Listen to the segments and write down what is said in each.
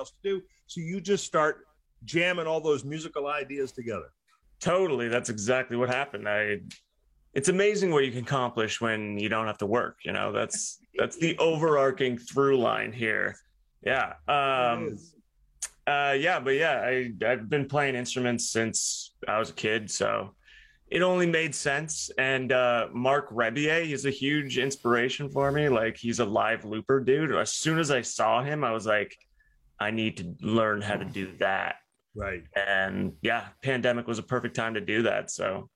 else to do. So you just start jamming all those musical ideas together. Totally. That's exactly what happened. I it's amazing what you can accomplish when you don't have to work, you know. That's that's the overarching through line here. Yeah. Um uh yeah, but yeah, I I've been playing instruments since I was a kid, so it only made sense. And uh, Marc Rebillet, is a huge inspiration for me. Like he's a live looper dude. As soon as I saw him, I was like, I need to learn how to do that. Right. And yeah, pandemic was a perfect time to do that. So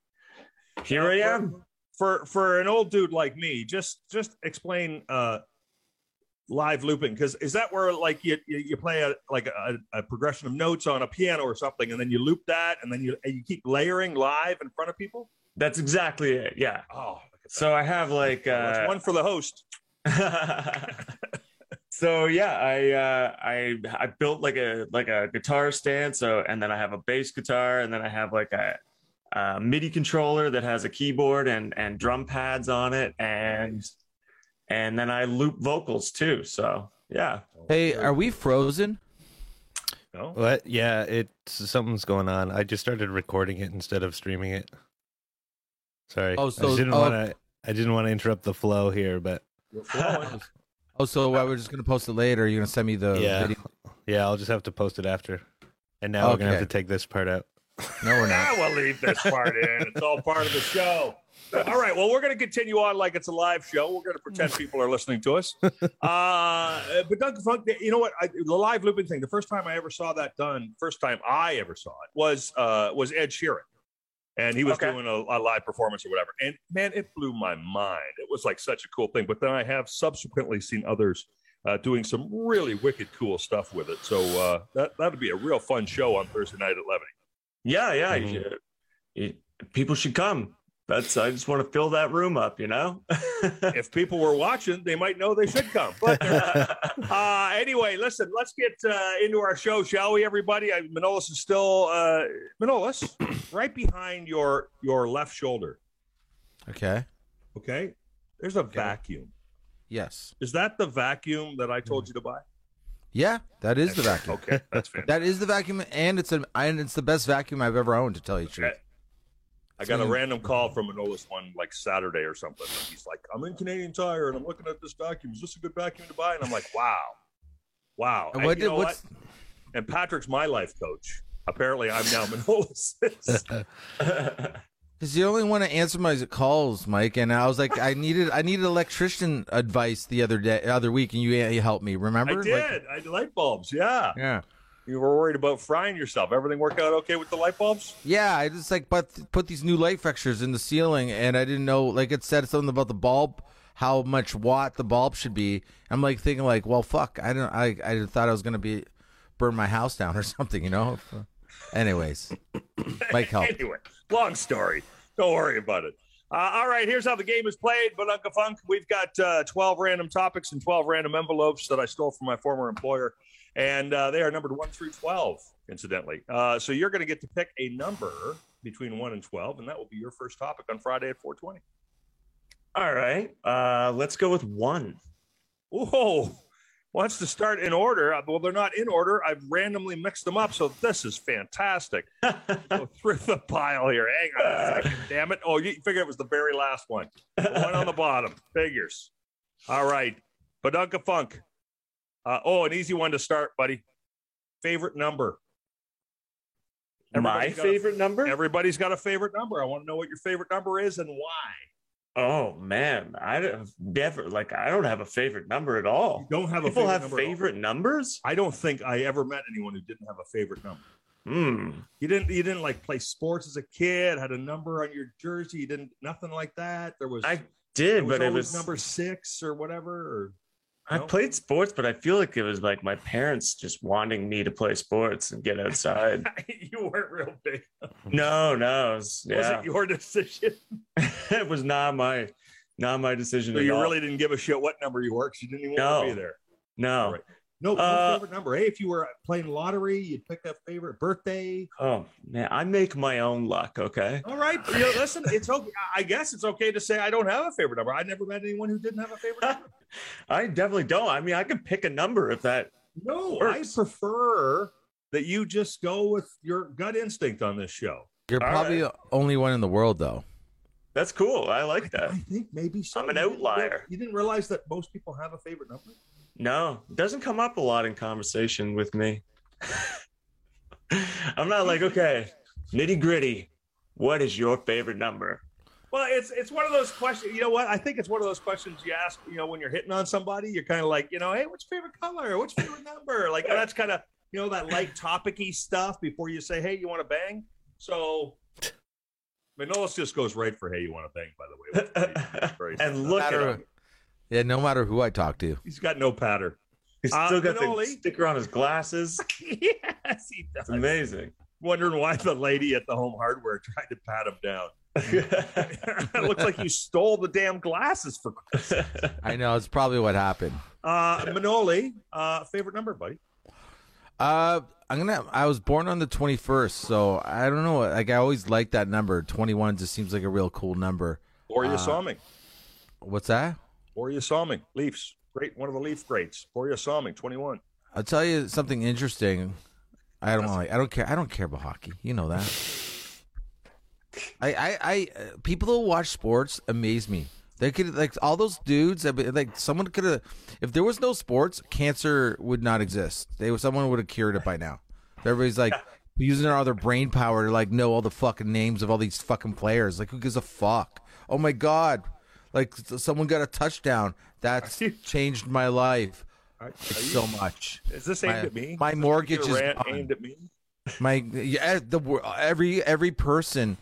here I am. For for an old dude like me, just just explain uh live looping because is that where like you you, you play a like a, a, progression of notes on a piano or something and then you loop that and then you and you keep layering live in front of people that's exactly it yeah oh so i have like uh, one for the host so yeah i uh i i built like a like a guitar stand so and then i have a bass guitar and then i have like a, a midi controller that has a keyboard and and drum pads on it and and then I loop vocals too. So yeah. Hey, are we frozen? No. What? Yeah, it's something's going on. I just started recording it instead of streaming it. Sorry. Oh, so I didn't oh, want to. I didn't want to interrupt the flow here, but. Oh, so what, we're just gonna post it later. You're gonna send me the yeah, video? yeah. I'll just have to post it after. And now okay. we're gonna have to take this part out. No, we're not. we'll leave this part in. It's all part of the show. All right. Well, we're going to continue on like it's a live show. We're going to pretend people are listening to us. Uh, Badunka Funk, you know what? I, the live looping thing. The first time I ever saw that done, first time I ever saw it was uh, was Ed Sheeran, and he was okay. doing a, a, live performance or whatever. And man, it blew my mind. It was like such a cool thing. But then I have subsequently seen others. Uh, doing some really wicked cool stuff with it. So uh, that that'd be a real fun show on Thursday night at Levity. Yeah, yeah. Mm-hmm. You, you, people should come that's I just want to fill that room up, you know. if people were watching, they might know they should come. But uh, anyway, listen, let's get uh, into our show, shall we, everybody? I, Manolis is still uh, Manolis, right behind your your left shoulder. Okay. Okay. There's a okay. vacuum. Yes. Is that the vacuum that I told you to buy? Yeah, that is the vacuum. okay, that's fantastic. That is the vacuum, and it's an and it's the best vacuum I've ever owned. To tell you the truth. I got a random call from Manolis one like Saturday or something. And he's like, I'm in Canadian Tire and I'm looking at this vacuum. Is this a good vacuum to buy? And I'm like, wow. Wow. And, what, did, what? and Patrick's my life coach. Apparently, I'm now Manolis. Because you only want to answer my calls, Mike, and I was like, I needed, I needed electrician advice the other day, other week, and you, you helped me. Remember? I did. Like, I light bulbs. Yeah. Yeah. You were worried about frying yourself. Everything worked out okay with the light bulbs? Yeah, I just like but put these new light fixtures in the ceiling, and I didn't know like it said something about the bulb, how much watt the bulb should be. I'm like thinking like, well, fuck, I don't, I, I thought I was gonna be burn my house down or something, you know. Anyways, Mike help. anyway, long story. Don't worry about it. Uh, all right, here's how the game is played. Badunka Funk. We've got uh, 12 random topics and 12 random envelopes that I stole from my former employer and uh, they are numbered one through twelve, incidentally. Uh, so you're going to get to pick a number between one and twelve, and that will be your first topic on Friday at four twenty. All right, uh, let's go with one. Whoa, wants to start in order. Uh, well, they're not in order. I've randomly mixed them up, so this is fantastic. go through the pile here. Hang on a second, damn it! Oh, you figured it was the very last one. The one on the bottom. Figures. All right, Badunka Funk. Uh, oh, an easy one to start, buddy. Favorite number. Everybody's My favorite a, number? Everybody's got a favorite number. I want to know what your favorite number is and why. Oh man, I don't never like I don't have a favorite number at all. You don't have People a favorite have number favorite numbers? I don't think I ever met anyone who didn't have a favorite number. Hmm. You didn't you didn't like play sports as a kid, had a number on your jersey, you didn't nothing like that. There was I did, was but it was number six or whatever or I played sports, but I feel like it was like my parents just wanting me to play sports and get outside. you weren't real big. No, no, it was, yeah. was it your decision? it was not my, not my decision. So you all. really didn't give a shit what number you were because you didn't even no. want to be there. No. Right. No, uh, favorite number. Hey, if you were playing lottery, you'd pick a favorite birthday. Oh man, I make my own luck. Okay. All right. You know, listen, it's okay. I guess it's okay to say I don't have a favorite number. I never met anyone who didn't have a favorite number. I definitely don't. I mean, I could pick a number if that No, Works. I prefer that you just go with your gut instinct on this show. You're All probably right. the only one in the world, though. That's cool. I like that. I think maybe so. I'm an outlier. You didn't realize that most people have a favorite number? No, it doesn't come up a lot in conversation with me. I'm not like, okay, nitty gritty. What is your favorite number? Well, it's it's one of those questions. You know what? I think it's one of those questions you ask. You know, when you're hitting on somebody, you're kind of like, you know, hey, what's your favorite color? What's your favorite number? Like that's kind of you know that light topicy stuff before you say, hey, you want to bang? So Manolis just goes right for hey, you want to bang? By the way, and look at him. Yeah, no matter who I talk to, he's got no patter. He's uh, still got Manoli. the sticker on his glasses. yes, he does. It's amazing. Wondering why the lady at the home hardware tried to pat him down. it looks like you stole the damn glasses for. Christmas. I know it's probably what happened. Uh, Manoli, uh, favorite number, buddy. Uh, I'm gonna. I was born on the 21st, so I don't know. Like I always liked that number. 21 just seems like a real cool number. Or you uh, saw me. What's that? Saw me. Leafs, great, one of the Leaf greats. Borje Salming, 21. I'll tell you something interesting. I don't like. I don't care. I don't care about hockey. You know that. I, I, I, people who watch sports amaze me. They could like all those dudes. Like someone could have, if there was no sports, cancer would not exist. They someone would have cured it by now. Everybody's like using all their brain power to like know all the fucking names of all these fucking players. Like who gives a fuck? Oh my god! Like someone got a touchdown. That's changed my life are, are so you, much. Is this aimed my, at me? My mortgage is aimed at me. My yeah, eh, the every every person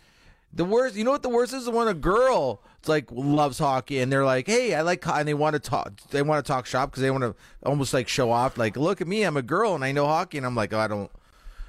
the worst, you know what the worst is? When a girl it's like loves hockey and they're like, "Hey, I like," and they want to talk. They want to talk shop because they want to almost like show off. Like, look at me, I'm a girl and I know hockey. And I'm like, oh, I don't,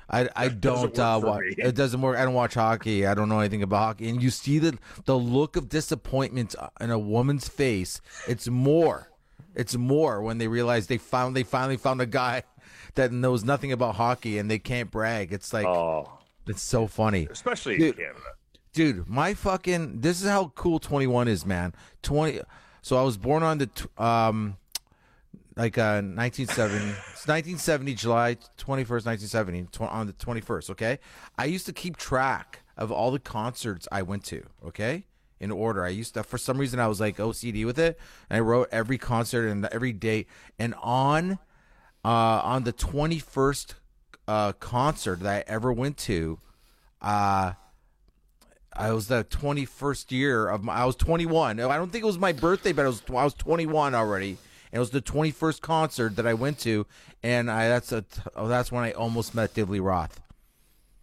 I I don't uh, watch. It doesn't work. I don't watch hockey. I don't know anything about hockey. And you see the the look of disappointment in a woman's face. It's more. It's more when they realize they found they finally found a guy that knows nothing about hockey and they can't brag. It's like, oh. it's so funny, especially Dude, in Canada dude, my fucking this is how cool 21 is, man. 20 So I was born on the um like uh 1970 1970 July 21st 1970 tw- on the 21st, okay? I used to keep track of all the concerts I went to, okay? In order. I used to for some reason I was like OCD with it and I wrote every concert and every date and on uh on the 21st uh concert that I ever went to uh I was the 21st year of my. I was 21. I don't think it was my birthday, but I was I was 21 already. And it was the 21st concert that I went to, and I that's a oh, that's when I almost met Lee Roth.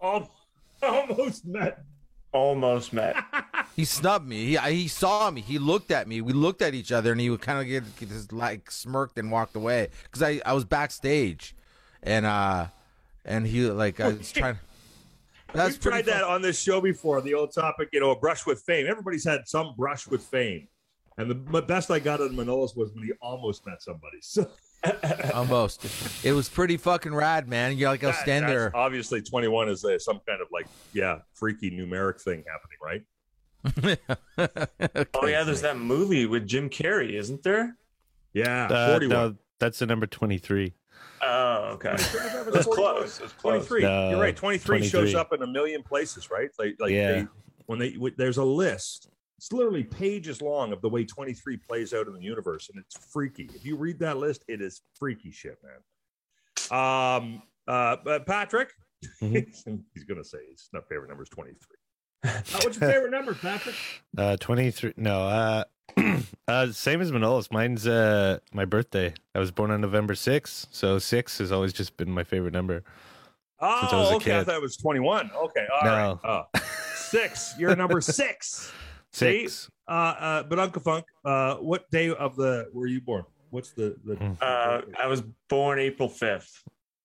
Oh, almost met. Almost met. he snubbed me. He he saw me. He looked at me. We looked at each other, and he would kind of get, get his like smirked and walked away because I I was backstage, and uh, and he like I was trying. That's We've tried fun. that on this show before. The old topic, you know, a brush with fame. Everybody's had some brush with fame, and the best I got in Manolis was when he almost met somebody. So. almost, it was pretty fucking rad, man. You're like, I'll stand there. Obviously, 21 is a, some kind of like, yeah, freaky numeric thing happening, right? okay. Oh yeah, there's that movie with Jim Carrey, isn't there? Yeah, uh, no, that's the number 23. Oh, okay. That's close. It's close. 23. No, You're right. 23, 23, shows up in a million places, right? Like, like yeah. They, when they there's a list. It's literally pages long of the way 23 plays out in the universe, and it's freaky. If you read that list, it is freaky shit, man. Um, uh, but Patrick, mm-hmm. he's gonna say his favorite number is 23. Uh, what's your favorite number, Patrick? Uh, 23. No, uh, uh, same as Manolis. Mine's uh my birthday. I was born on November 6th, so six has always just been my favorite number. Oh, I okay. Kid. I thought it was 21. Okay, all no. right. Oh. six. You're number six. Six. See, uh, uh, Badunka Funk, uh, what day of the were you born? What's the the? Hmm. Uh, I was born April 5th.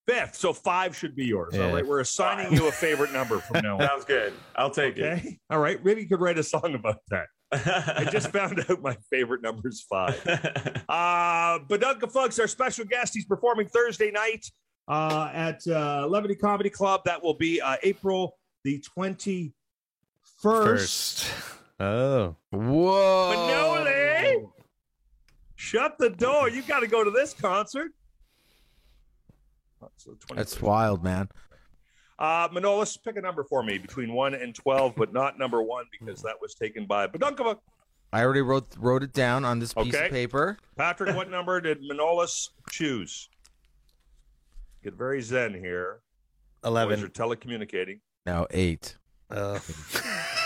Fifth, so five should be yours. Yeah. All right, we're assigning you a favorite number from now on. Sounds good. I'll take okay? it. All right, maybe you could write a song about that. I just found out my favorite number is five. Uh, Badunka Funk's our special guest. He's performing Thursday night uh, at uh, Levity Comedy Club. That will be uh, April the 21st. First. Oh. Whoa. Manoli, shut the door. You got to go to this concert. So That's wild, man. Uh, Manolis, pick a number for me between one and twelve, but not number one because that was taken by Badunkova. I already wrote wrote it down on this piece okay. of paper. Patrick, what number did Manolis choose? Get very zen here. Eleven. You're telecommunicating. Now eight. Uh.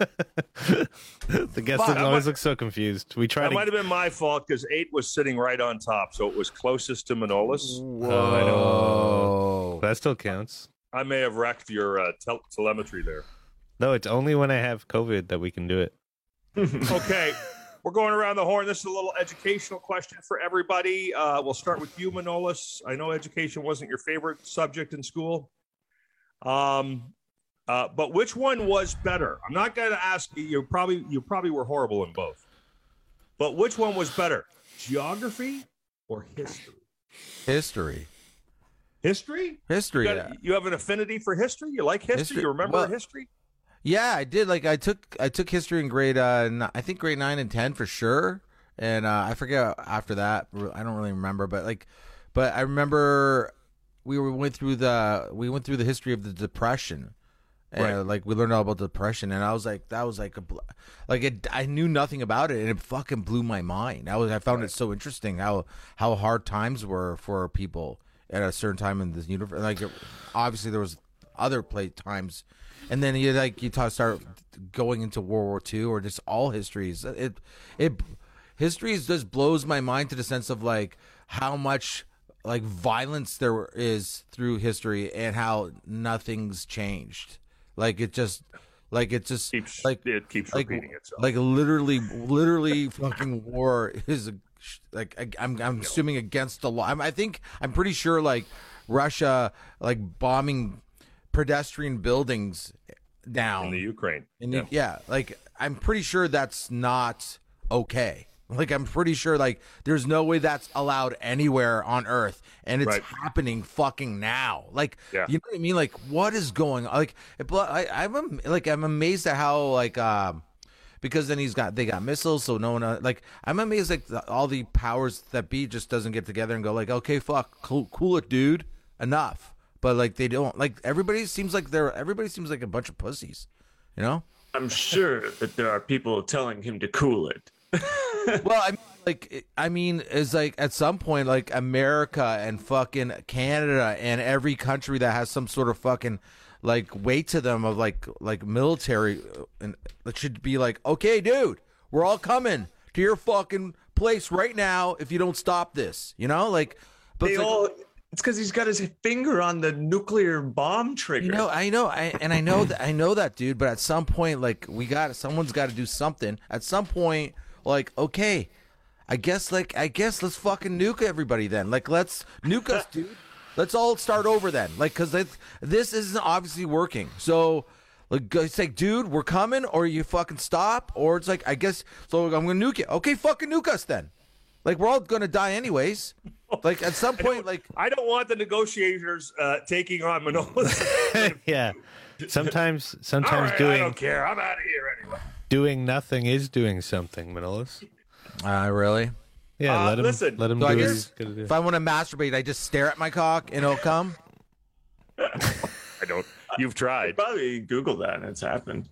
the guest Fuck, always look so confused. We tried. It to... might have been my fault because eight was sitting right on top, so it was closest to Manolis. Whoa, that still counts. I may have wrecked your uh, tel- telemetry there. No, it's only when I have COVID that we can do it. okay, we're going around the horn. This is a little educational question for everybody. Uh, we'll start with you, Manolis. I know education wasn't your favorite subject in school. Um, uh, but which one was better? I'm not going to ask you. You probably you probably were horrible in both. But which one was better, geography or history? History. History. History. You, got, you have an affinity for history. You like history. history. You remember well, history. Yeah, I did. Like I took I took history in grade uh I think grade nine and ten for sure, and uh, I forget after that. I don't really remember, but like, but I remember we went through the we went through the history of the depression and right. like we learned all about depression and i was like that was like a like it, i knew nothing about it and it fucking blew my mind i was i found right. it so interesting how how hard times were for people at a certain time in this universe like it, obviously there was other play times and then you like you talk, start going into world war ii or just all histories it it history just blows my mind to the sense of like how much like violence there is through history and how nothing's changed like it just, like it just keeps like it keeps like, repeating itself. Like literally, literally, fucking war is a, like I, am I'm, I'm assuming against the law. I'm, I think I'm pretty sure like Russia like bombing pedestrian buildings down in the Ukraine. In the, yeah. yeah, like I'm pretty sure that's not okay. Like I'm pretty sure like there's no way that's allowed anywhere on earth and it's right. happening fucking now. Like yeah. you know what I mean? Like what is going on? Like I I'm like I'm amazed at how like um because then he's got they got missiles so no one uh, like I'm amazed like the, all the powers that be just doesn't get together and go like okay fuck cool, cool it dude enough. But like they don't like everybody seems like they're everybody seems like a bunch of pussies. You know? I'm sure that there are people telling him to cool it. Well, I mean, like, I mean, is like at some point, like America and fucking Canada and every country that has some sort of fucking like weight to them of like like military, uh, and it should be like, okay, dude, we're all coming to your fucking place right now if you don't stop this, you know, like. But they like, all it's because he's got his finger on the nuclear bomb trigger. You know, I know, I, and I know that I know that, dude. But at some point, like we got, someone's got to do something. At some point, like, okay, I guess like I guess let's fucking nuke everybody then. Like let's nuke us, dude. Let's all start over then. Like cuz this isn't obviously working. So like it's like, dude, we're coming or you fucking stop or it's like I guess so I'm going to nuke you. Okay, fucking nuke us then. Like we're all going to die anyways. Like at some point like I don't want the negotiators uh, taking on Manolo. yeah. Sometimes sometimes right, doing I don't care. I'm out of here anyway doing nothing is doing something, Manolis. Uh, really? Yeah, uh, let him listen. Let him do. I guess do. if I want to masturbate, I just stare at my cock and it'll come. I don't. You've tried. Probably Google that and it's happened.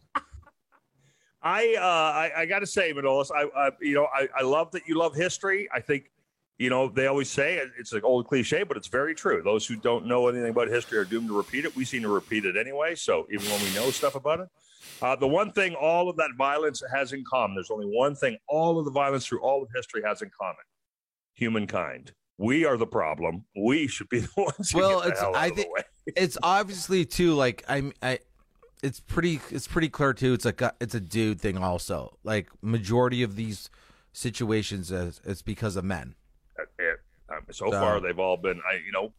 I uh, I, I got to say, Manolis, I, I you know I, I love that you love history. I think you know they always say it's an old cliche, but it's very true. Those who don't know anything about history are doomed to repeat it. We seem to repeat it anyway. So even when we know stuff about it, uh, the one thing all of that violence has in common, there's only one thing all of the violence through all of history has in common humankind. We are the problem. We should be the ones. well, it's I think it's obviously too like I'm I. It's pretty. It's pretty clear too. It's like a, it's a dude thing also. Like majority of these situations, is, it's because of men. It, um, so, so, far, they've all been. I you know,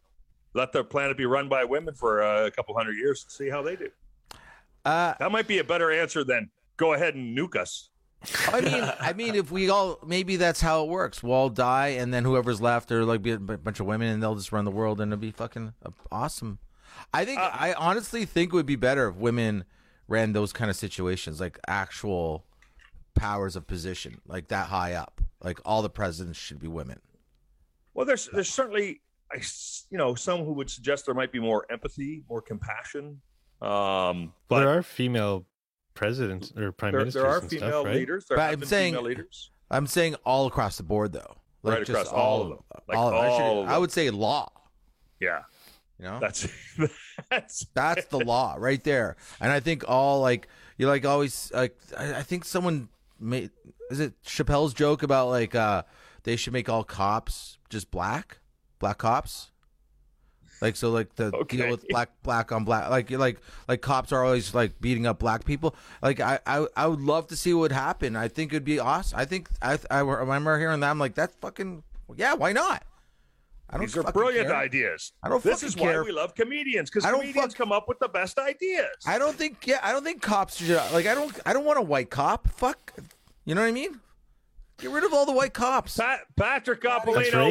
let the planet be run by women for uh, a couple hundred years to see how they do. Uh, that might be a better answer than go ahead and nuke us. I mean, I mean, if we all maybe that's how it works. We'll all die, and then whoever's left, or like be a bunch of women, and they'll just run the world, and it'll be fucking awesome. I think uh, I honestly think it would be better if women ran those kind of situations, like actual powers of position, like that high up. Like all the presidents should be women. Well, there's there's certainly I, you know, some who would suggest there might be more empathy, more compassion. Um, but there are female presidents or prime there, ministers. There are female stuff, right? leaders. There but I'm saying, leaders. I'm saying all across the board, though. Like right across all, of them. Like all, all I, should, I would say law. Yeah. You know, that's that's that's the law right there. And I think all like you like always like I, I think someone made is it Chappelle's joke about like uh they should make all cops just black, black cops. Like so, like the okay. deal with black, black on black, like like like cops are always like beating up black people. Like I, I, I would love to see what would happen. I think it'd be awesome. I think I, I remember hearing that. I'm like, that's fucking yeah. Why not? I don't These are brilliant care. ideas. I don't. This is care. why we love comedians because comedians fuck... come up with the best ideas. I don't think. Yeah, I don't think cops should. Like, I don't. I don't want a white cop. Fuck. You know what I mean? Get rid of all the white cops. Pat, Patrick Coppolino,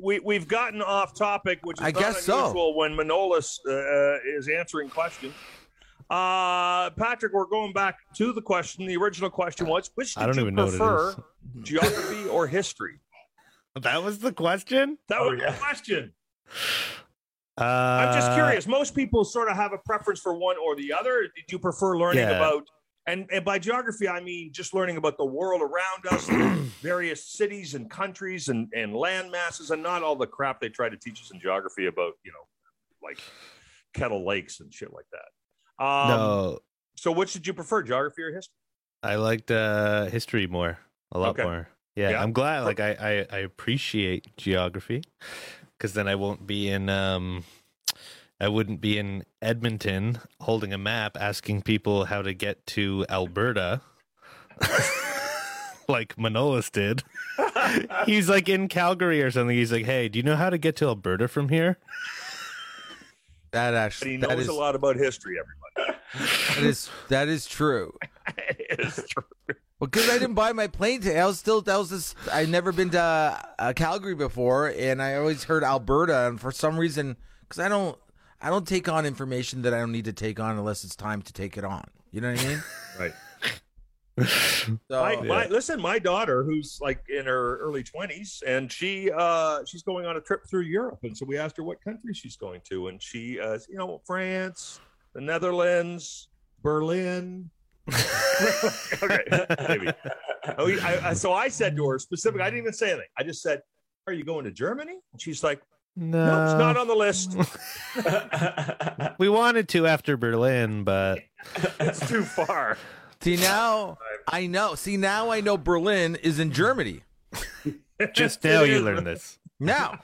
we, we, have we, gotten off topic, which is I guess unusual so. when Manolis uh, is answering questions. Uh, Patrick, we're going back to the question. The original question was, which did I don't you even prefer, geography or history? That was the question. That was oh, yeah. the question. Uh, I'm just curious. Most people sort of have a preference for one or the other. Did you prefer learning yeah. about and, and by geography I mean just learning about the world around us, various cities and countries and and land masses, and not all the crap they try to teach us in geography about you know like kettle lakes and shit like that. Um, no. So, which did you prefer, geography or history? I liked uh, history more, a lot okay. more. Yeah, yeah, I'm glad. Like I, I, I appreciate geography because then I won't be in. Um, I wouldn't be in Edmonton holding a map asking people how to get to Alberta. like Manolis did. He's like in Calgary or something. He's like, "Hey, do you know how to get to Alberta from here?" That actually, but he knows is, a lot about history. Everybody, that is that is true. it is true. Well, Because I didn't buy my plane ticket. I was still that was this. I'd never been to uh, Calgary before, and I always heard Alberta. And for some reason, because I don't, I don't take on information that I don't need to take on unless it's time to take it on. You know what I mean? right. So, my, my, listen, my daughter, who's like in her early twenties, and she uh, she's going on a trip through Europe, and so we asked her what country she's going to, and she, uh, you know, France, the Netherlands, Berlin, okay, maybe. Oh, I, I, so I said to her specifically, I didn't even say anything. I just said, "Are you going to Germany?" And she's like, "No, nope, it's not on the list." we wanted to after Berlin, but it's too far. See now, I know. See now, I know Berlin is in Germany. Just now, you learned this. Now,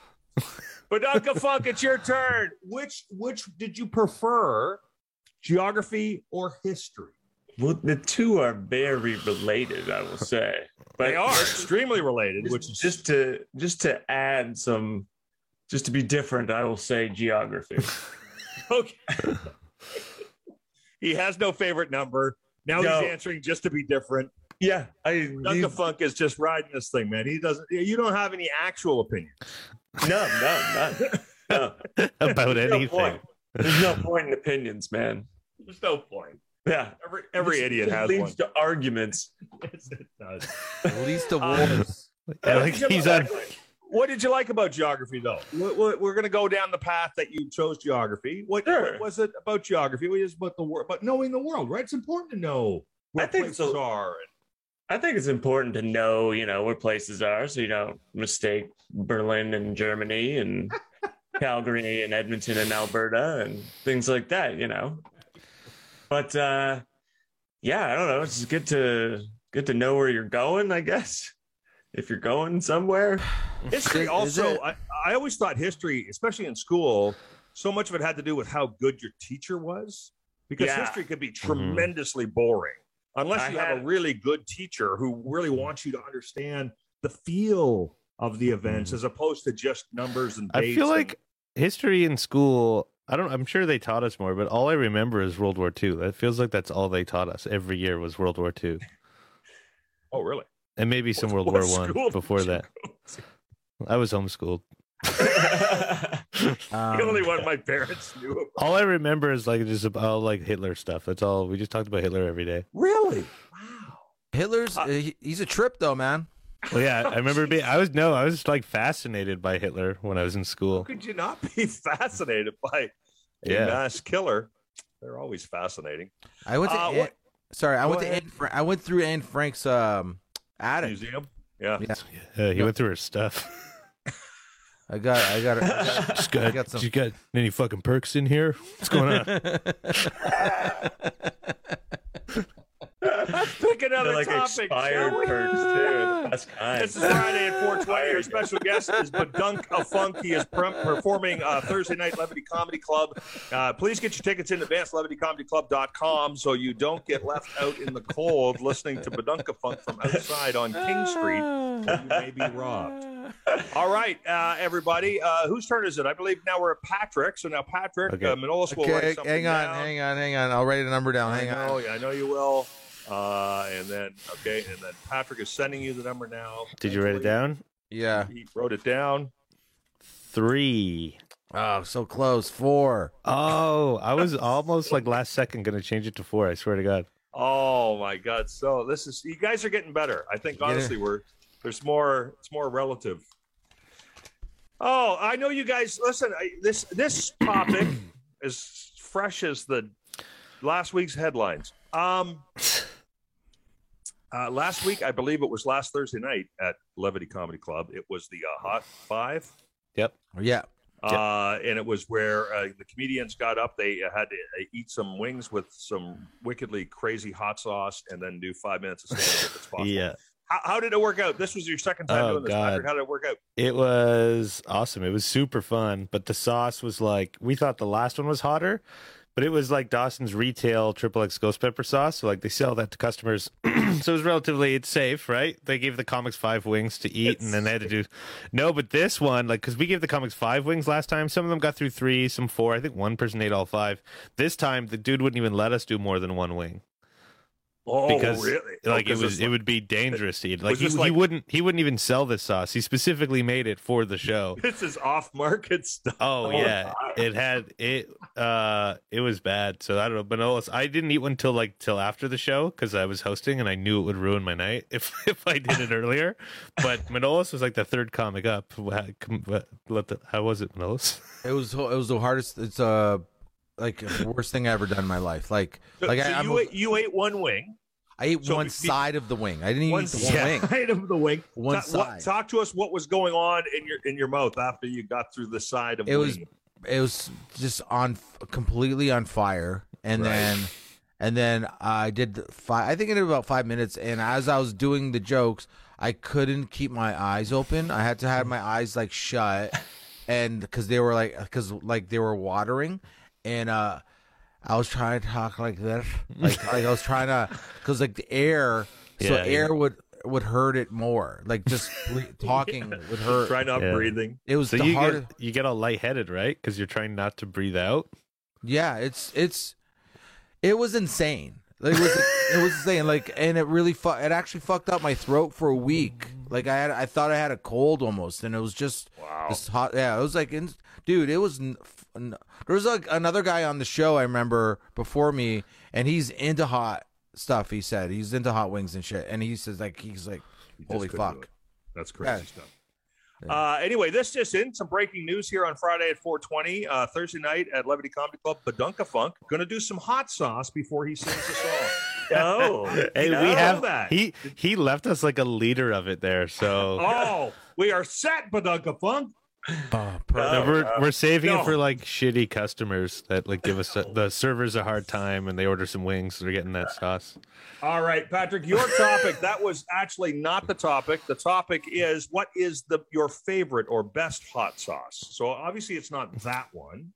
Badunka Funk, it's your turn. Which which did you prefer, geography or history? Well, the two are very related, I will say. But they are extremely related, just, which is just to just to add some just to be different, I will say geography. okay. he has no favorite number. Now no. he's answering just to be different. Yeah, I Duncan Funk is just riding this thing, man. He doesn't. You don't have any actual opinion. No, no, no, no. about There's anything. No There's no point in opinions, man. There's no point. Yeah, every every idiot has leads one. to arguments. yes, it does. At least the wars. Uh, like he's on. What did you like about geography, though? We're going to go down the path that you chose geography. What, sure. what was it about geography? What is about the world? But knowing the world, right? It's important to know where I think places so. are. I think it's important to know, you know, where places are, so you don't mistake Berlin and Germany and Calgary and Edmonton and Alberta and things like that. You know, but uh, yeah, I don't know. It's good to good to know where you're going, I guess. If you're going somewhere, history also. I, I always thought history, especially in school, so much of it had to do with how good your teacher was, because yeah. history could be mm-hmm. tremendously mm-hmm. boring unless you have a really good teacher who really wants you to understand the feel of the events mm-hmm. as opposed to just numbers and I feel like and... history in school I don't. I'm sure they taught us more, but all I remember is World War II. It feels like that's all they taught us every year was World War II. Oh, really? And maybe some what, World War One before that. I was homeschooled. um, the only one my parents knew about. All I remember is like just about like Hitler stuff. That's all. We just talked about Hitler every day. Really? Wow. Hitler's uh, he's a trip though, man. Well, yeah, I remember being. I was no, I was like fascinated by Hitler when I was in school. How could you not be fascinated by a Yeah. mass killer? They're always fascinating. I went to Uh, Anne- what- sorry, I Go went to. Anne Fra- I went through Anne Frank's um attic. Museum. Yeah. Yeah. Yeah, he went through her stuff. I got I got, I got Just got, I got some- you got any fucking perks in here? What's going on? Pick another like topic. expired shall perks too. That's kind. This is Friday at 420. Our special guest is Badunka Funk. He is per- performing uh, Thursday night Levity Comedy Club. Uh, please get your tickets in advance, levitycomedyclub.com, so you don't get left out in the cold listening to Badunka Funk from outside on King Street. where You may be robbed. All right, uh, everybody. Uh, whose turn is it? I believe now we're at Patrick. So now, Patrick, Okay. uh, Manolis will write something hang on, down. hang on, hang on. I'll write a number down. Hang I know, on. I know you will. Uh, and then, okay, and then Patrick is sending you the number now. Did you write it down? Yeah. He wrote it down. Three. Oh, so close. Four. Oh, I was almost like last second gonna change it to four. I swear to God. Oh my God! So this is you guys are getting better. I think Yeah. honestly, we're there's more. It's more relative. Oh, I know you guys. Listen, I, this this topic is fresh as the last week's headlines. Um, uh, last week, I believe it was last Thursday night at Levity Comedy Club. It was the uh, Hot Five. Yep. Yeah. Uh, and it was where uh, the comedians got up. They had to uh, eat some wings with some wickedly crazy hot sauce, and then do five minutes of stand up if it's possible. Yeah. How, how did it work out? This was your second time Oh, doing this, God. Patrick. How did it work out? It was awesome. It was super fun, but the sauce was like we thought the last one was hotter, but it was like Dawson's retail triple X ghost pepper sauce. So like they sell that to customers. so it was relatively it's safe, right? They gave the comics five wings to eat, and then they had to do no. But this one, like, because we gave the comics five wings last time, some of them got through three, some four. I think one person ate all five. This time, the dude wouldn't even let us do more than one wing Oh, because really? like Oh, it 'cause was it's it would be dangerous to eat. Like was he, this he wouldn't he wouldn't even sell this sauce. He specifically made it for the show. This is off market stuff. Oh yeah, it had it. Uh, it was bad. So I don't know, Manolis. I didn't eat one till like till after the show because I was hosting and I knew it would ruin my night if if I did it earlier. But Manolis was like the third comic up. What- Let the, how was it, Manolis? It was it was the hardest. It's uh like worst thing I ever done in my life. Like So, like so I, you a- ate, you ate one wing, I ate so one be- side of the wing. I didn't even one eat the whole wing. side of the wing. One Ta- what- side. talk to us. What was going on in your in your mouth after you got through the side of It was wing? it was just on completely on fire, and Right. then and then I did five. I think I did about five minutes, and as I was doing the jokes, I couldn't keep my eyes open. I had to have my eyes like shut, and because they were like because like they were watering, and uh. I was trying to talk like this, like, like I was trying to, because like the air, so Yeah, air yeah. would would hurt it more. Like just bre- talking would hurt. Try not Yeah. breathing. It was So the you hardest. get you get all lightheaded, right? Because you're trying not to breathe out. Yeah, it's it's it was insane. Like, it was it was insane. Like, and it really fu- it actually fucked up my throat for a week. Like, I had I thought I had a cold almost, and it was just Wow. this hot. Yeah, it was like, in, dude, it was. n- n- There was like another guy on the show I remember before me, and he's into hot stuff. He said he's into hot wings and shit, and he says like he's like, holy fuck. That's crazy Yeah. stuff. Uh, anyway, this just in some breaking news here on Friday at 420, uh, Thursday night at Levity Comedy Club. Badunka Funk going to do some hot sauce before he sings the song. Oh, Hey, we have that. he he left us like a leader of it there. So oh, we are set, Badunka Funk. Oh, No, we're we're saving no. it for like shitty customers that like give us the servers a hard time and they order some wings. They're getting that sauce. All right, Patrick, your topic. that was actually not the topic. The topic is what is the your favorite or best hot sauce? So obviously it's not that one.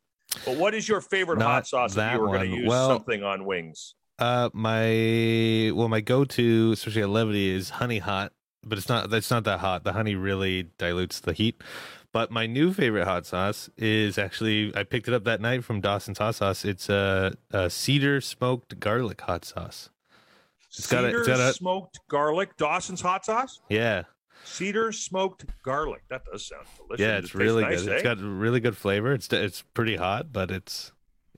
But what is your favorite Not hot sauce if that you were going to use Well- something on wings? Uh, my well, my go-to, especially at levity, is honey hot, but it's not. That's not that hot. The honey really dilutes the heat. But my new favorite hot sauce is actually I picked it up that night from Dawson's Hot Sauce. It's a, a cedar smoked garlic hot sauce. It's got a- Cedar it's got a- smoked garlic, Dawson's hot sauce. Yeah, Cedar smoked garlic. That does sound delicious. yeah, it's tastes really nice, good. eh? It's got really good flavor. It's it's pretty hot, but it's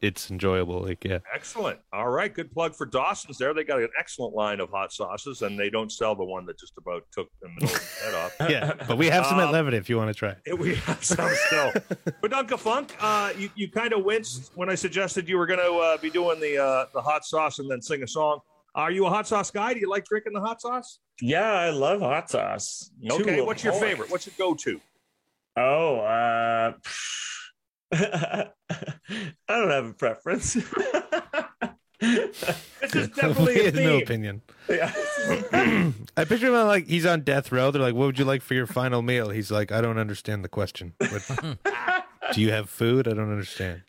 it's enjoyable. Like yeah, excellent. All right, good plug for Dawson's. There, they got an excellent line of hot sauces, and they don't sell the one that just about took the middle of his head off. yeah, but we have some at Um, Levitt if you want to try. We have some still. Badunka Funk, uh, you, you kind of winced when I suggested you were going to uh, be doing the uh, the hot sauce and then sing a song. Are you a hot sauce guy? Do you like drinking the hot sauce? Yeah, I love hot sauce. Okay, To what's your point. favorite? What's your go-to? Oh, uh, I don't have a preference. This is definitely he a has no opinion. yeah. I picture him like he's on death row. They're like, "What would you like for your final meal?" He's like, "I don't understand the question. What, do you have food? I don't understand."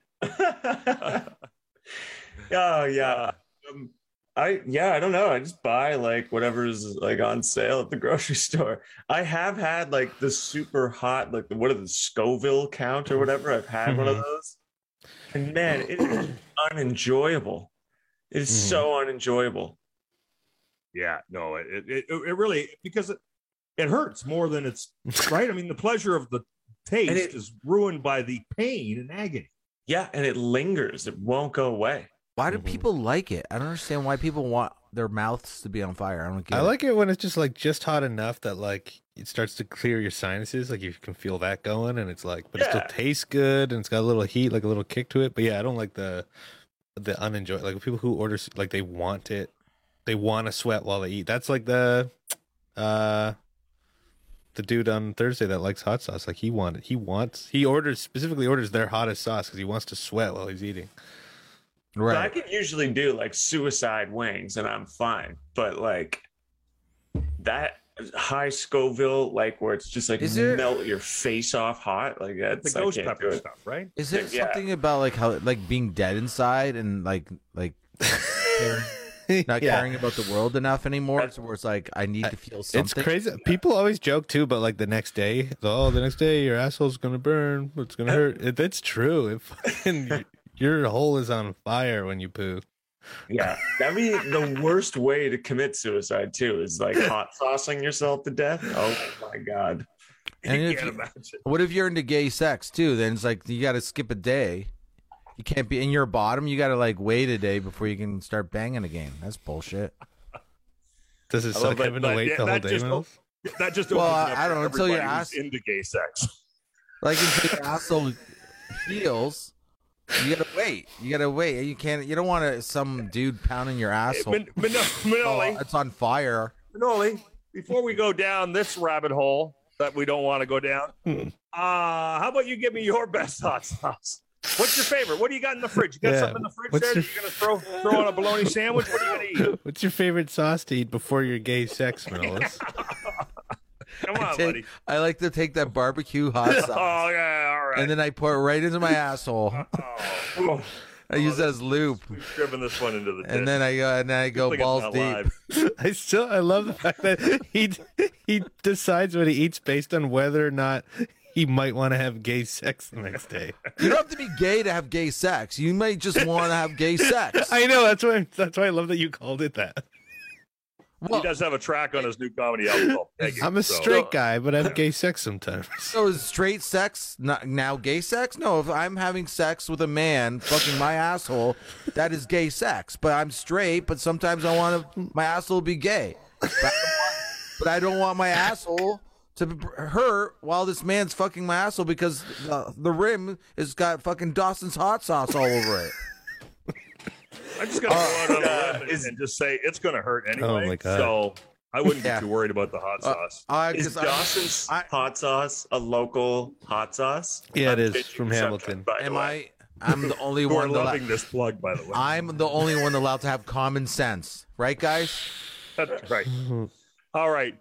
oh yeah. Um, I yeah, I don't know. I just buy like whatever's like on sale at the grocery store. I have had like the super hot, like what are the Scoville count or whatever. I've had one of those, and man, it is unenjoyable. It is Mhm. so unenjoyable. Yeah, no, it it, it really because it, it hurts more than it's right. I mean, the pleasure of the taste And it- is ruined by the pain and agony. Yeah, and it lingers. It won't go away. Why do Mhm. people like it? I don't understand why people want their mouths to be on fire. I don't get I it. like it when it's just like just hot enough that like it starts to clear your sinuses. Like you can feel that going, and it's like, but it still tastes good, and it's got a little heat, like a little kick to it. But yeah, I don't like the the unenjoy like people who order like they want it, they want to sweat while they eat. That's like the uh the dude on Thursday that likes hot sauce. Like he wanted, he wants, he orders specifically orders their hottest sauce because he wants to sweat while he's eating. So I can usually do like suicide wings and I'm fine. But like that high Scoville, like where it's just like Is there- melt your face off hot, like that's I ghost pepper stuff, right? Is there Yeah. something about like how like being dead inside and like like not Yeah. caring about the world enough anymore? That's- where it's like I need to feel something. It's crazy. People always joke too, but like the next day, oh, the next day your asshole's gonna burn. It's gonna hurt. It, that's true. It fucking, your hole is on fire when you poo. Yeah, that'd be the worst way to commit suicide too. Is like hot saucing yourself to death. Oh my god. And if can't you- imagine. What if you're into gay sex too? Then it's like you got to skip a day. You can't be in your bottom. You got to like wait a day before you can start banging again. That's bullshit. Does it suck having to wait yeah, the whole day? just- That just Well, up I don't know, until your ass- into gay sex. Like until your asshole heals, you gotta wait. You gotta wait. You can't. You don't want to some dude pounding your asshole. Min- Min- Oh, Manoli, it's on fire. Manoli, before we go down this rabbit hole that we don't want to go down, Hmm. uh, how about you give me your best hot sauce? What's your favorite? What do you got in the fridge? You got Yeah, something in the fridge what's there? your- that You're gonna throw throw on a bologna sandwich? What are you gonna eat? What's your favorite sauce to eat before your gay sex, Mills? Come I, on, take- buddy. I like to take that barbecue hot sauce. Oh yeah, all right. and then I pour it right into my asshole. oh, I use that as lube, we've driven this one into the ditch. Uh, and then I go and then I go Good balls deep. I still I love the fact that he he decides what he eats based on whether or not he might want to have gay sex the next day. You don't have to be gay to have gay sex. You might just want to have gay sex. I know that's why that's why I love that you called it that. Well, he does have a track on his new comedy album. called Peggy, I'm a so- straight guy, but I have gay sex sometimes. So is straight sex not now gay sex? No, if I'm having sex with a man fucking my asshole, that is gay sex. But I'm straight, but sometimes I want to, my asshole to be gay. But I, don't want, but I don't want my asshole to hurt while this man's fucking my asshole because the, the rim has got fucking Dawson's hot sauce all over it. I'm just gonna go out on a Uh, limb and, and just say it's gonna hurt anyway. Oh my God. So I wouldn't Yeah. be too worried about the hot Uh, sauce. I, Is 'cause I- Dawson's I- hot sauce a local hot sauce? Yeah, it I'm is, pitching from Hamilton. by am. I? I'm the only Who are one. That loving this plug, by the way. I'm the only one allowed to have common sense, right, guys? That's right. All right.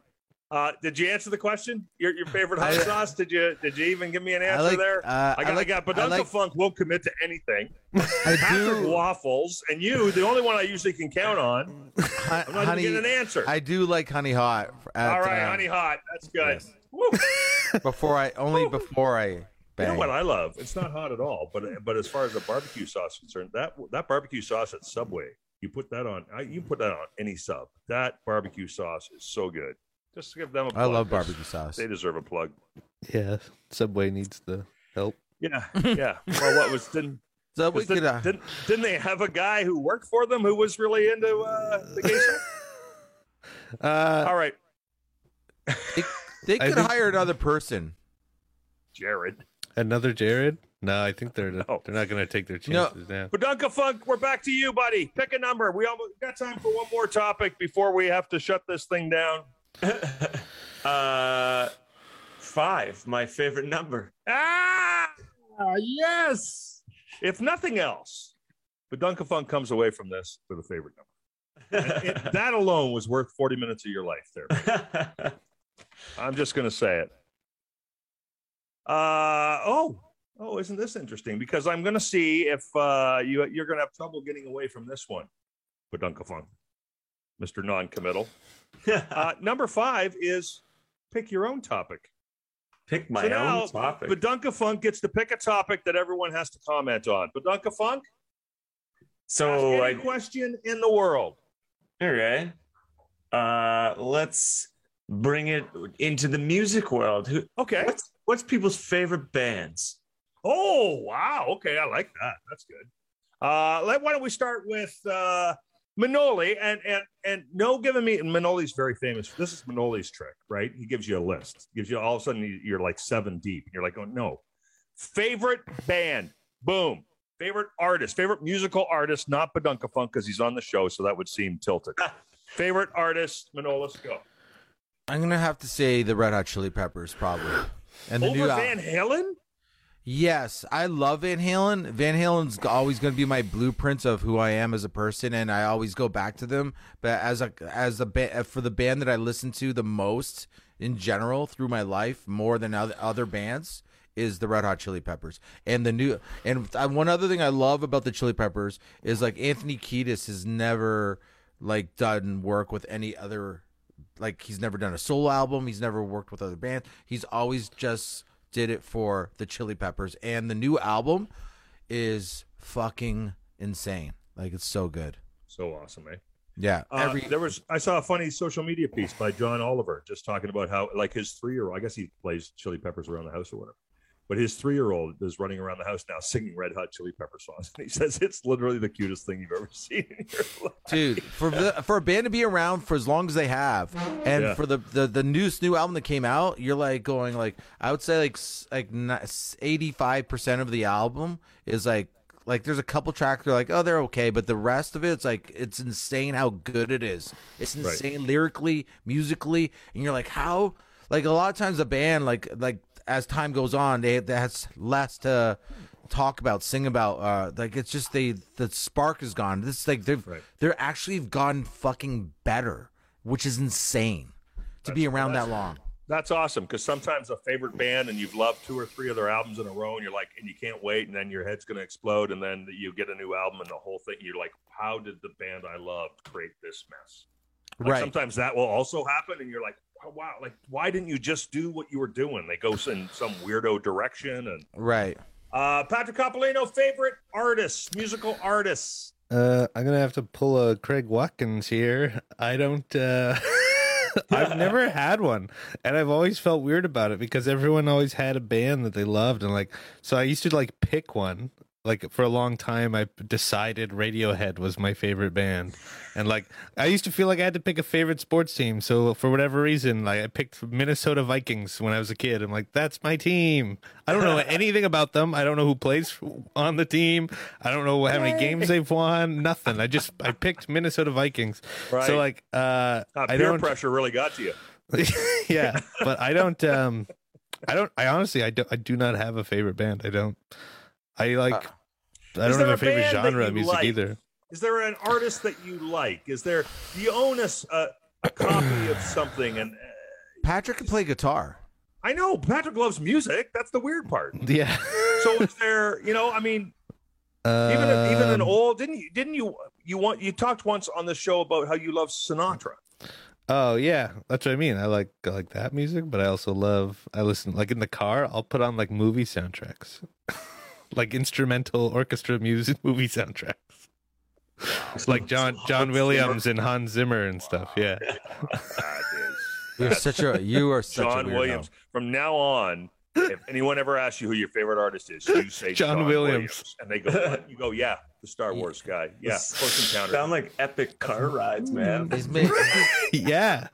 Uh, did you answer the question? Your, your favorite hot I- sauce? Did you did you even give me an I answer like. there? Uh, I got, I, like, got, I Badunka like- Funk won't commit to anything. I Patrick do. Waffles and you, the only one I usually can count on. I'm not honey, even getting an answer. I do like honey hot. At, All right, uh, honey hot. That's good. yes. Before I only before I You know what I love? It's not hot at all, but but as far as the barbecue sauce is concerned, that that barbecue sauce at Subway, you put that on. You put that on any sub. That barbecue sauce is so good. Just give them a. I Plug. I love barbecue sauce. They deserve a plug. Yeah, Subway needs the help. Yeah, yeah. well, what was didn't So we the. Uh, didn't, didn't they have a guy who worked for them who was really into uh, the gay stuff? Uh, All right, they, they could think- hire another person. Jared. another Jared? No, I think they're No. they're not going to take their No. chances now. Badunka Funk, we're back to you, buddy. Pick a number. We almost got time for one more topic before we have to shut this thing down. uh, five, my favorite number. Ah, yes. If nothing else, Badunka Funk comes away from this with a favorite number. It- that alone was worth 40 minutes of your life there. I'm just going to say it. Uh, oh, oh, isn't this interesting? Because I'm going to see if uh, you, you're going to have trouble getting away from this one, Badunka Funk, Mr. Non-committal. Uh, number five is pick your own topic. Pick my So now, own topic. Badunka Funk gets to pick a topic that everyone has to comment on. Badunka Funk, so any I question in the world. all right. Uh, let's bring it into the music world. Who? Okay. What's what's people's favorite bands? Oh, wow. Okay, I like that. That's good. Uh, let, why don't we start with uh, Manoli and and and no giving me and Manoli's very famous. This is Manoli's trick, right? He gives you a list. Gives you all of a sudden you- you're like seven deep. You're like, oh no. Favorite band. Boom. Favorite artist. Favorite musical artist, not Badunka Funk because he's on the show, so that would seem tilted. Favorite artist, Manolis, go. I'm gonna have to say the Red Hot Chili Peppers probably. And the Over new Van Halen? Yes, I love Van Halen. Van Halen's always going to be my blueprints of who I am as a person, and I always go back to them. But as a as a ba- for the band that I listen to the most in general through my life, more than other, other bands, is the Red Hot Chili Peppers. And the new and uh, one other thing I love about the Chili Peppers is like Anthony Kiedis has never like done work with any other like he's never done a solo album he's never worked with other bands he's always just did it for the chili peppers and the new album is fucking insane like it's so good So awesome, eh? yeah Uh, there was I saw a funny social media piece by John Oliver just talking about how like his three year old I guess he plays Chili Peppers around the house or whatever. But his three year old is running around the house now singing Red Hot Chili Pepper songs. And he says it's literally the cutest thing you've ever seen in your life. dude for the for a band to be around for as long as they have and Yeah. for the, the the newest new album that came out you're like going like i would say like like 85% of the album is like like there's a couple tracks they're like oh they're okay but the rest of it it's like it's insane how good it is it's Right. insane lyrically musically and you're like how like a lot of times a band like like as time goes on they that's less to talk about sing about uh like it's just they the spark is gone this is like they've Right. they're actually gotten fucking better which is insane to be around that long That's awesome because sometimes a favorite band and you've loved two or three of their albums in a row and you're like, and you can't wait, and then your head's going to explode, and then you get a new album and the whole thing, you're like, how did the band I loved create this mess? Like right sometimes that will also happen, and you're like, oh, wow, like why didn't you just do what you were doing? They go in some weirdo direction. And right uh, Patrick Coppolino, favorite artists, musical artists. Uh, I'm gonna have to pull a Craig Watkins here. I don't. Uh, I've never had one, and I've always felt weird about it because everyone always had a band that they loved, and like, so I used to like pick one. Like for a long time, I decided Radiohead was my favorite band, and like I used to feel like I had to pick a favorite sports team. So for whatever reason, like I picked Minnesota Vikings when I was a kid. I'm like, that's my team. I don't know anything about them. I don't know who plays on the team. I don't know how many games they've won. Nothing. I just I picked Minnesota Vikings. Right. So like, uh, Uh, I peer don't. pressure really got to you. yeah, but I don't. Um, I don't. I honestly, I do. I do not have a favorite band. I don't. I like. Uh, I don't have a a favorite genre of music like? either. Is there an artist that you like? Is there? Do you own a a copy of something? And uh, patrick can play guitar I know Patrick loves music. That's the weird part. Yeah. So is there? You know, I mean, even a, even an Um, old didn't you didn't you you want you talked once on the show about how you love Sinatra. Oh yeah, that's what I mean. I like I like that music, but I also love I listen like in the car. I'll put on like movie soundtracks, like instrumental orchestra music movie soundtracks, like John John Williams and Hans Zimmer and stuff. Yeah, ah, you're such a you are such John a weirdo. Williams. From now on, if anyone ever asks you who your favorite artist is, you say John John, Williams. and they go, what? You go, yeah, the Star Wars guy, yeah, Close Encounter. Sound like epic car rides, man. He's made, yeah.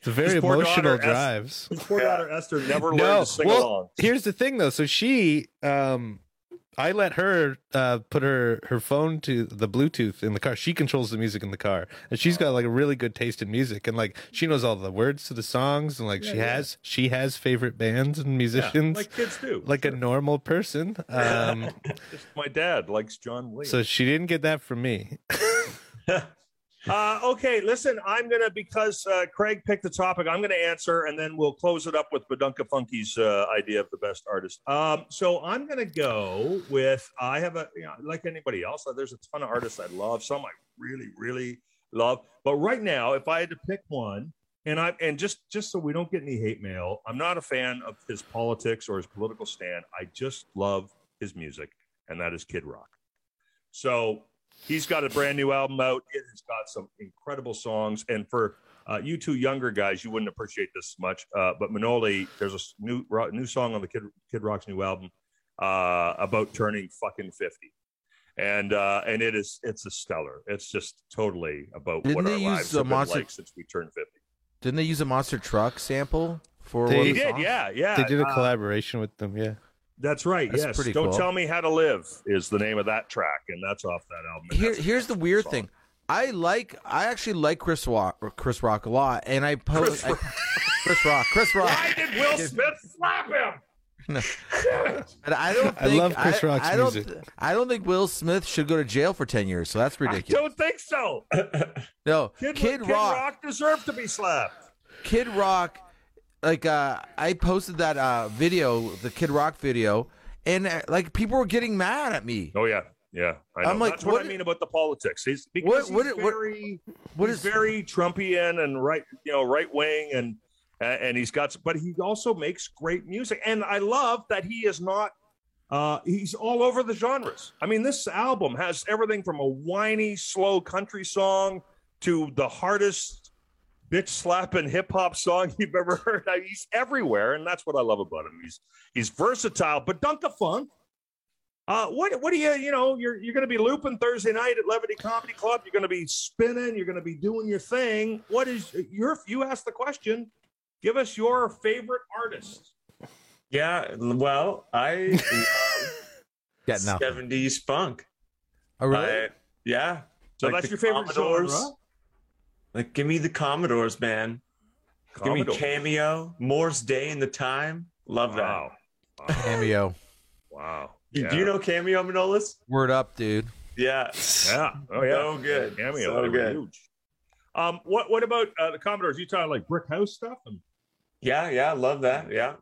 It's a very His poor emotional daughter, Es- drives. His poor daughter Esther never learned No, to sing well, along. here's the thing though. So she, um, I let her uh, put her her phone to the Bluetooth in the car. She controls the music in the car, and she's got like a really good taste in music, and like she knows all the words to the songs, and like she yeah. has she has favorite bands and Yeah, musicians, like kids do. like a normal person. Um, my dad likes John Williams. so she didn't get that from me. Uh, okay, listen, I'm gonna because uh, Craig picked the topic. I'm gonna answer, and then we'll close it up with Badunka Funky's uh, idea of the best artist. Um, so I'm gonna go with I have a you know, like anybody else. uh, There's a ton of artists I love. Some I really, really love. But right now, if I had to pick one, and I and just just so we don't get any hate mail, I'm not a fan of his politics or his political stand. I just love his music, and that is Kid Rock. So he's got a brand new album out. It has got some incredible songs. And for uh, you two younger guys, you wouldn't appreciate this much. Uh, but Manoli, there's a new new song on the Kid Kid Rock's new album uh, about turning fucking fifty. And uh, and it is it's a stellar. It's just totally about Didn't what they our lives the have been Monster- like since we turned fifty. didn't they use a monster truck sample for They one He of the did, songs? yeah, yeah. They did a Uh, collaboration with them. Yeah. That's right. That's yes. pretty Don't cool. tell me how to live is the name of that track, and that's off that album. Here, here's the weird song. thing. I like, I actually like Chris Rock, Chris Rock a lot, and I post Chris I- Rock. Chris Rock, Chris Rock. Why did Will Smith slap him? And I don't. I love Chris I, Rock's I don't, music. I don't think Will Smith should go to jail for ten years. So that's ridiculous. I ridiculous. don't think so. No, Kid, Kid, Kid Rock, Rock deserved to be slapped. Kid Rock, like uh, I posted that uh video, the Kid Rock video, and uh, like people were getting mad at me. Oh yeah, yeah. I. I'm like, That's what, what- I mean about the politics. He's because What- he's what- very, What he's very Trumpian and right, you know, right wing, and and he's got, but he also makes great music, and I love that he is not. Uh, he's all over the genres. I mean, this album has everything from a whiny, slow country song to the hardest bitch slapping hip hop song you've ever heard. I he's everywhere, and that's what I love about him. He's he's versatile, Badunka Funk. Uh, what what do you you know you're you're going to be looping Thursday night at Levity Comedy Club. You're going to be spinning. You're going to be doing your thing. What is your you asked the question? Give us your favorite artist. Yeah, well, I yeah love 70s funk. Oh really? I- yeah. So Like that's your favorite Commodores. genre? Like, give me the Commodores, man. Give me Commodore. Cameo, Morris Day in the Time. Love that. Wow. Wow. Cameo. wow. Yeah. Do you know Cameo, Manolis? Word up, dude. Yeah. Yeah. Oh yeah. So good. Cameo. So good. huge. Um. What What about uh, the Commodores? You talking like Brick House stuff? And Yeah, yeah, love that. Yeah.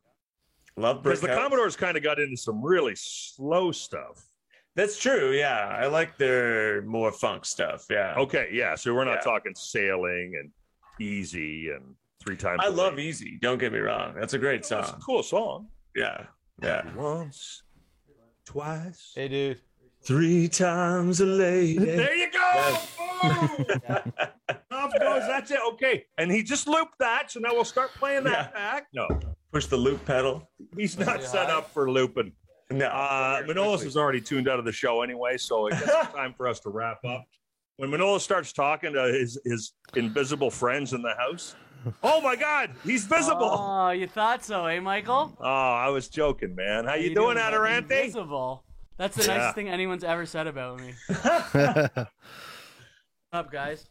Love because the Commodores kind of got into some really slow stuff. That's true. Yeah. I like their more funk stuff. Yeah. Okay. Yeah. So we're not Yeah. talking sailing and easy and three times. I a love Day. Easy. Don't get me wrong. That's a great That's a song. cool song. Yeah. Yeah. Once, twice. Hey, dude. Three times a lady. There you go. Boom. Off goes. That's it. Okay. And he just looped that. So now we'll start playing that back. No, Push the loop pedal. he's not set up for looping. No. Uh, Manolis is already tuned out of the show anyway, so I guess it's time for us to wrap up. When Manolis starts talking to his, his invisible friends in the house, oh my God, he's visible. Oh, you thought so, eh, Michael? Oh, I was joking, man. How, How you, doing, buddy? Adarante? Invisible. That's the Yeah. nicest thing anyone's ever said about me. up, guys?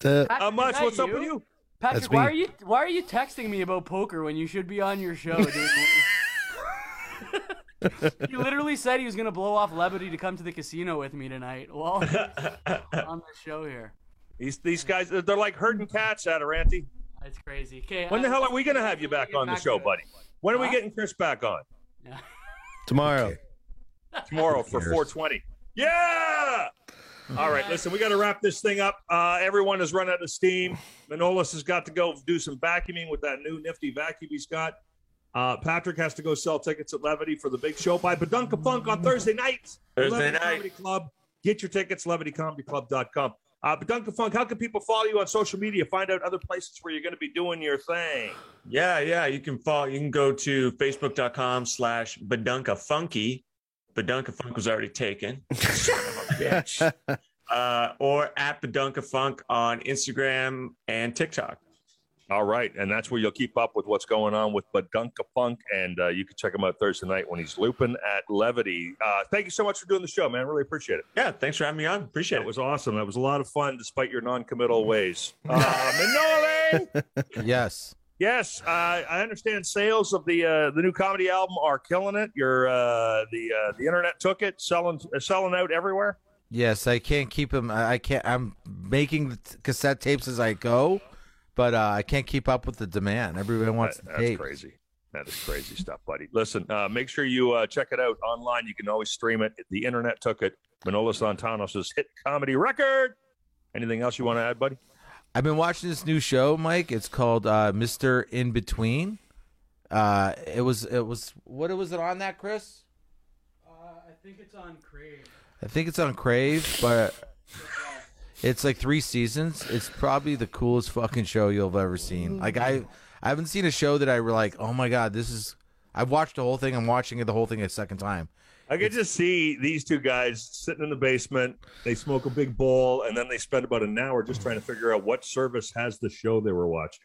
The- How Patrick, is much? that What's up with you? Patrick, That's why me. are you why are you texting me about poker when you should be on your show, dude? he literally said he was gonna blow off Levity to come to the casino with me tonight. Well, on the show here. These these guys, they're like herding cats, Adarante. It's crazy. Okay. When the uh, hell are we going to have you back get on the back show, buddy? When are we getting Chris back on? Yeah. Tomorrow. tomorrow for 420. Yeah. All right, listen, we got to wrap this thing up. Uh, everyone has run out of steam. Manolis has got to go do some vacuuming with that new nifty vacuum he's got. Uh, Patrick has to go sell tickets at Levity for the big show by Badunka Funk on Thursday night. Thursday Levity night. Comedy Club. Get your tickets, levitycomedyclub.com. Uh, Badunka Funk, how can people follow you on social media? Find out other places where you're going to be doing your thing. Yeah, yeah. You can follow. You can go to facebook.com slash Badunka Funky. Badunka Funk was already taken. bitch. Uh, or at Badunka Funk on Instagram and TikTok. All right, and that's where you'll keep up with what's going on with Badunka Funk, and uh, you can check him out Thursday night when he's looping at Levity. Uh, thank you so much for doing the show, man. Really appreciate it. Yeah, thanks for having me on. Appreciate that it. was awesome. That was a lot of fun, despite your non-committal ways. Uh, Manole! yes. Yes, uh, I understand sales of the uh, the new comedy album are killing it. Your uh, the uh, the internet took it, selling uh, selling out everywhere. Yes, I can't keep them. I can't. I'm making cassette tapes as I go, but uh, I can't keep up with the demand. Everybody wants That- the that's tape. crazy. That is crazy stuff, buddy. Listen, uh, make sure you uh, check it out online. You can always stream it. The internet took it. Manola Santanos' hit comedy record. Anything else you want to add, buddy? I've been watching this new show, Mike. It's called uh, Mister In Between. Uh, it was it was what was it on that, Chris? Uh, I think it's on Crave. I think it's on Crave, but it's like three seasons. It's probably the coolest fucking show you'll have ever seen. Like I, I haven't seen a show that I were like, oh my god, this is. I've watched the whole thing. I'm watching it the whole thing a second time. I could just see these two guys sitting in the basement. They smoke a big bowl, and then they spend about an hour just trying to figure out what service has the show they were watching.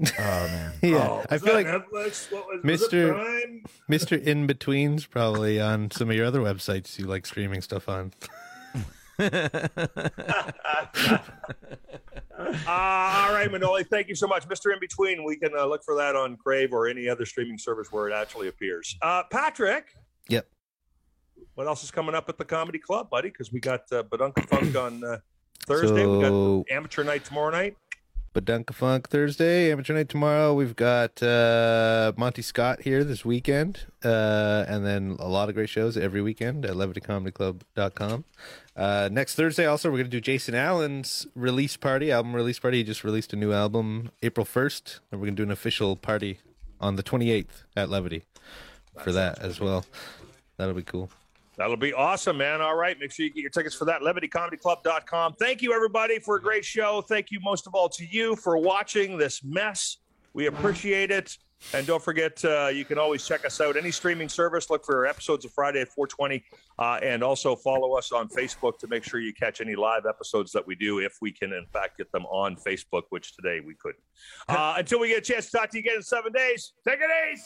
Oh man, Yeah, Oh, I feel like Netflix. What was, was Mr. Prime? Mr. In Between's probably on some of your other websites you like streaming stuff on. Uh, all right, Manoli, thank you so much. Mr. In Between, we can uh, look for that on Crave or any other streaming service where it actually appears. Uh, Patrick, Yep. what else is coming up at the Comedy Club, buddy? Because we got uh, Badunka Funk on uh, Thursday. we got Amateur Night tomorrow night. Badunka Funk Thursday, Amateur Night tomorrow. We've got uh, Monty Scott here this weekend, uh, and then a lot of great shows every weekend at levitycomedyclub.com. Uh, next Thursday, also, we're going to do Jason Allen's release party, album release party. He just released a new album April 1st, and we're going to do an official party on the 28th at Levity for that as well. That'll be cool. That'll be awesome, man. All right. Make sure you get your tickets for that. LevityComedyClub.com. Thank you, everybody, for a great show. Thank you most of all to you for watching this mess. We appreciate it. And don't forget, uh, you can always check us out. Any streaming service, look for our episodes of Friday at 420. Uh, and also follow us on Facebook to make sure you catch any live episodes that we do if we can, in fact, get them on Facebook, which today we couldn't. Uh, until we get a chance to talk to you again in seven days, take it easy.